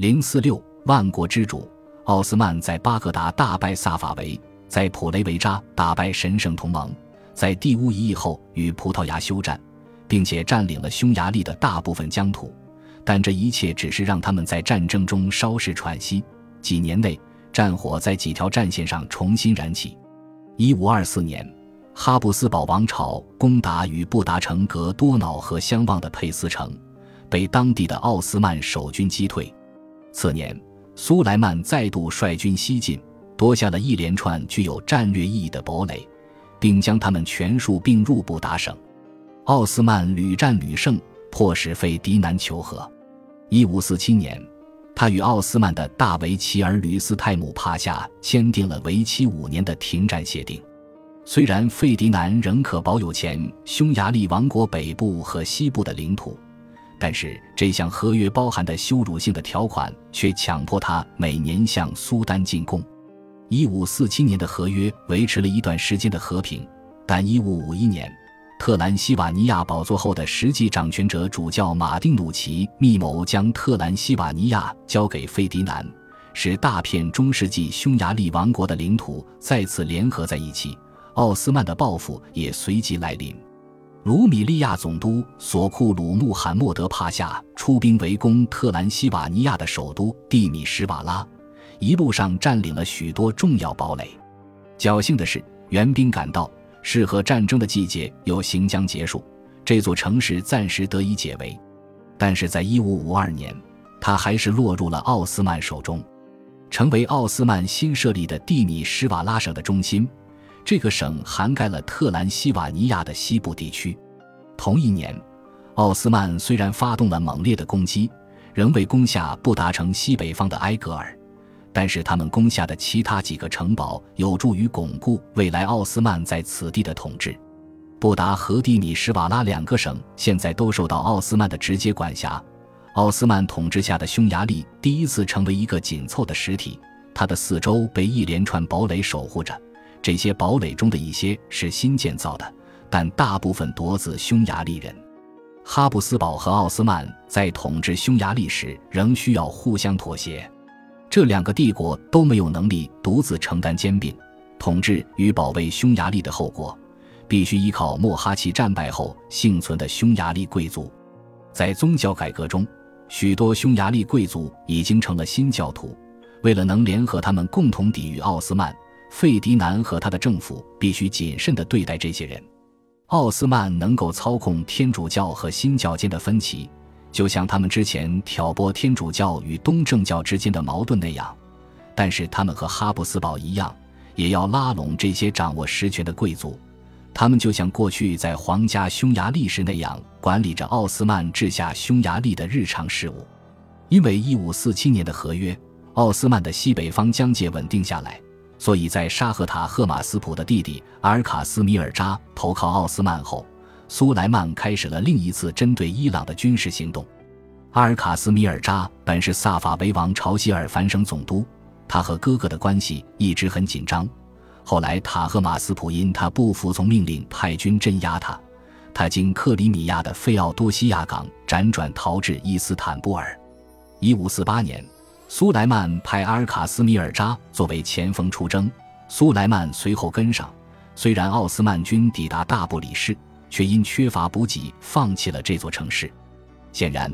零四六万国之主奥斯曼在巴格达大败萨法维，在普雷维扎打败神圣同盟，在第乌一役后与葡萄牙休战，并且占领了匈牙利的大部分疆土。但这一切只是让他们在战争中稍事喘息。几年内，战火在几条战线上重新燃起。一五二四年，哈布斯堡王朝攻打与布达城隔多瑙河相望的佩斯城，被当地的奥斯曼守军击退。次年，苏莱曼再度率军西进，夺下了一连串具有战略意义的堡垒，并将他们全数并入布达省。奥斯曼屡战屡胜，迫使费迪南求和。一五四七年，他与奥斯曼的大维齐尔吕斯泰姆帕夏签订了为期五年的停战协定。虽然费迪南仍可保有前匈牙利王国北部和西部的领土，但是这项合约包含的羞辱性的条款却强迫他每年向苏丹进贡。一五四七年的合约维持了一段时间的和平，但一五五一年。特兰西瓦尼亚宝座后的实际掌权者主教马丁努奇密谋将特兰西瓦尼亚交给费迪南，使大片中世纪匈牙利王国的领土再次联合在一起。奥斯曼的报复也随即来临。卢米利亚总督索库鲁穆罕默德帕夏出兵围攻特兰西瓦尼亚的首都蒂米什瓦拉，一路上占领了许多重要堡垒。侥幸的是，援兵赶到。适合战争的季节又行将结束，这座城市暂时得以解围。但是在1552年，它还是落入了奥斯曼手中，成为奥斯曼新设立的蒂米施瓦拉省的中心。这个省涵盖了特兰西瓦尼亚的西部地区。同一年，奥斯曼虽然发动了猛烈的攻击，仍未攻下布达城西北方的埃格尔。但是他们攻下的其他几个城堡有助于巩固未来奥斯曼在此地的统治。布达和蒂米什瓦拉两个省现在都受到奥斯曼的直接管辖。奥斯曼统治下的匈牙利第一次成为一个紧凑的实体，它的四周被一连串堡垒守护着。这些堡垒中的一些是新建造的，但大部分夺自匈牙利人。哈布斯堡和奥斯曼在统治匈牙利时仍需要互相妥协。这两个帝国都没有能力独自承担兼并统治与保卫匈牙利的后果，必须依靠莫哈奇战败后幸存的匈牙利贵族。在宗教改革中，许多匈牙利贵族已经成了新教徒。为了能联合他们共同抵御奥斯曼，费迪南和他的政府必须谨慎地对待这些人。奥斯曼能够操控天主教和新教间的分歧。就像他们之前挑拨天主教与东正教之间的矛盾那样，但是他们和哈布斯堡一样，也要拉拢这些掌握实权的贵族。他们就像过去在皇家匈牙利时那样，管理着奥斯曼治下匈牙利的日常事务。因为一五四七年的合约，奥斯曼的西北方疆界稳定下来，所以在沙赫塔赫马斯普的弟弟阿尔卡斯米尔扎投靠奥斯曼后。苏莱曼开始了另一次针对伊朗的军事行动。阿尔卡斯米尔扎本是萨法维王朝希尔凡省总督，他和哥哥的关系一直很紧张。后来塔赫马斯普因他不服从命令派军镇压他，他经克里米亚的费奥多西亚港辗转逃至伊斯坦布尔。一五四八年，苏莱曼派阿尔卡斯米尔扎作为前锋出征，苏莱曼随后跟上。虽然奥斯曼军抵达大布里市。却因缺乏补给，放弃了这座城市。显然，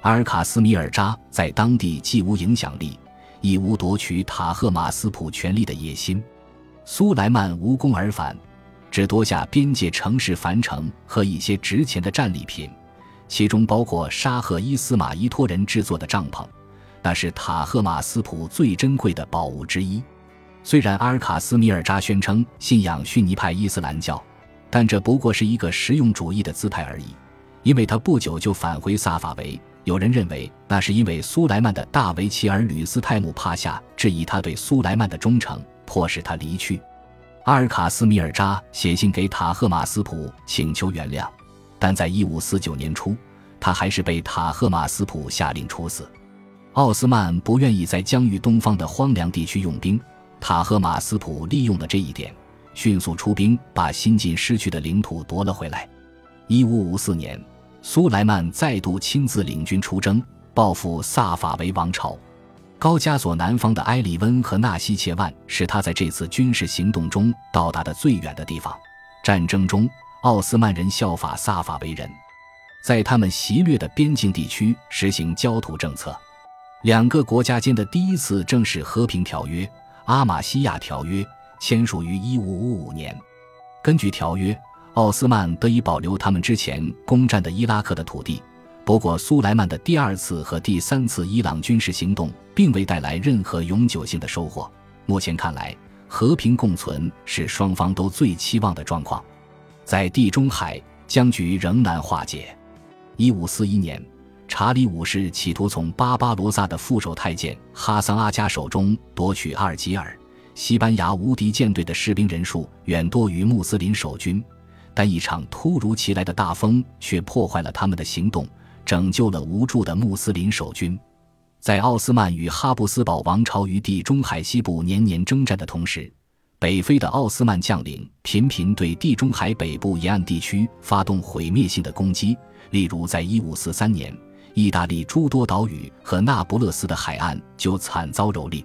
阿尔卡斯米尔扎在当地既无影响力，亦无夺取塔赫马斯普权力的野心。苏莱曼无功而返，只夺下边界城市樊城和一些值钱的战利品，其中包括沙赫伊斯马伊托人制作的帐篷，那是塔赫马斯普最珍贵的宝物之一。虽然阿尔卡斯米尔扎宣称信仰逊尼派伊斯兰教。但这不过是一个实用主义的姿态而已，因为他不久就返回萨法维。有人认为那是因为苏莱曼的大维齐尔吕斯泰姆帕夏质疑他对苏莱曼的忠诚，迫使他离去。阿尔卡斯米尔扎写信给塔赫马斯普请求原谅，但在一五四九年初，他还是被塔赫马斯普下令处死。奥斯曼不愿意在疆域东方的荒凉地区用兵，塔赫马斯普利用了这一点。迅速出兵，把新近失去的领土夺了回来。一五五四年，苏莱曼再度亲自领军出征，报复萨法维王朝。高加索南方的埃里温和纳西切万是他在这次军事行动中到达的最远的地方。战争中，奥斯曼人效法萨法维人，在他们袭掠的边境地区实行焦土政策。两个国家间的第一次正式和平条约《阿玛西亚条约》签署于1555年。根据条约，奥斯曼得以保留他们之前攻占的伊拉克的土地。不过，苏莱曼的第二次和第三次伊朗军事行动并未带来任何永久性的收获。目前看来，和平共存是双方都最期望的状况。在地中海，僵局仍难化解。一五四一年，查理五世企图从巴巴罗萨的副手太监哈桑阿加手中夺取阿尔及尔。西班牙无敌舰队的士兵人数远多于穆斯林守军，但一场突如其来的大风却破坏了他们的行动。拯救了无助的穆斯林守军，在奥斯曼与哈布斯堡王朝于地中海西部年年征战的同时，北非的奥斯曼将领频频对地中海北部沿岸地区发动毁灭性的攻击。例如，在1543年，意大利诸多岛屿和那不勒斯的海岸就惨遭蹂躏。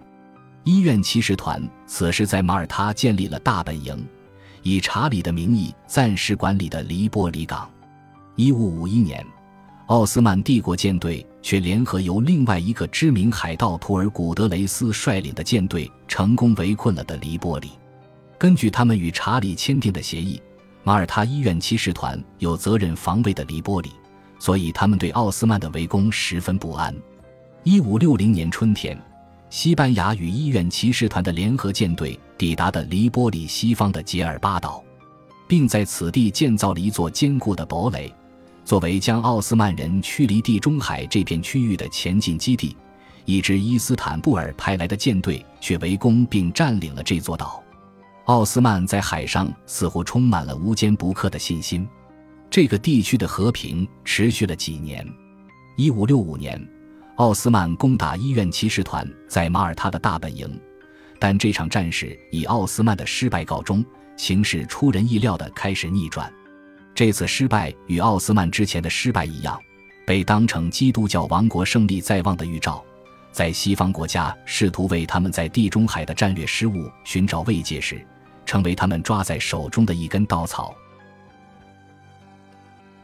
医院骑士团此时在马耳他建立了大本营，以查理的名义暂时管理的黎波里港。1551年。奥斯曼帝国舰队却联合由另外一个知名海盗图尔古德雷斯率领的舰队，成功围困了的黎波里。根据他们与查理签订的协议，马耳他医院骑士团有责任防卫的黎波里，所以他们对奥斯曼的围攻十分不安。一五六零年春天，西班牙与医院骑士团的联合舰队抵达的黎波里西方的杰尔巴岛，并在此地建造了一座坚固的堡垒。作为将奥斯曼人驱离地中海这片区域的前进基地，一支伊斯坦布尔派来的舰队却围攻并占领了这座岛。奥斯曼在海上似乎充满了无坚不克的信心。这个地区的和平持续了几年。一五六五年，奥斯曼攻打医院骑士团在马耳他的大本营，但这场战事以奥斯曼的失败告终，形势出人意料地开始逆转。这次失败与奥斯曼之前的失败一样，被当成基督教王国胜利在望的预兆。在西方国家试图为他们在地中海的战略失误寻找慰藉时，成为他们抓在手中的一根稻草。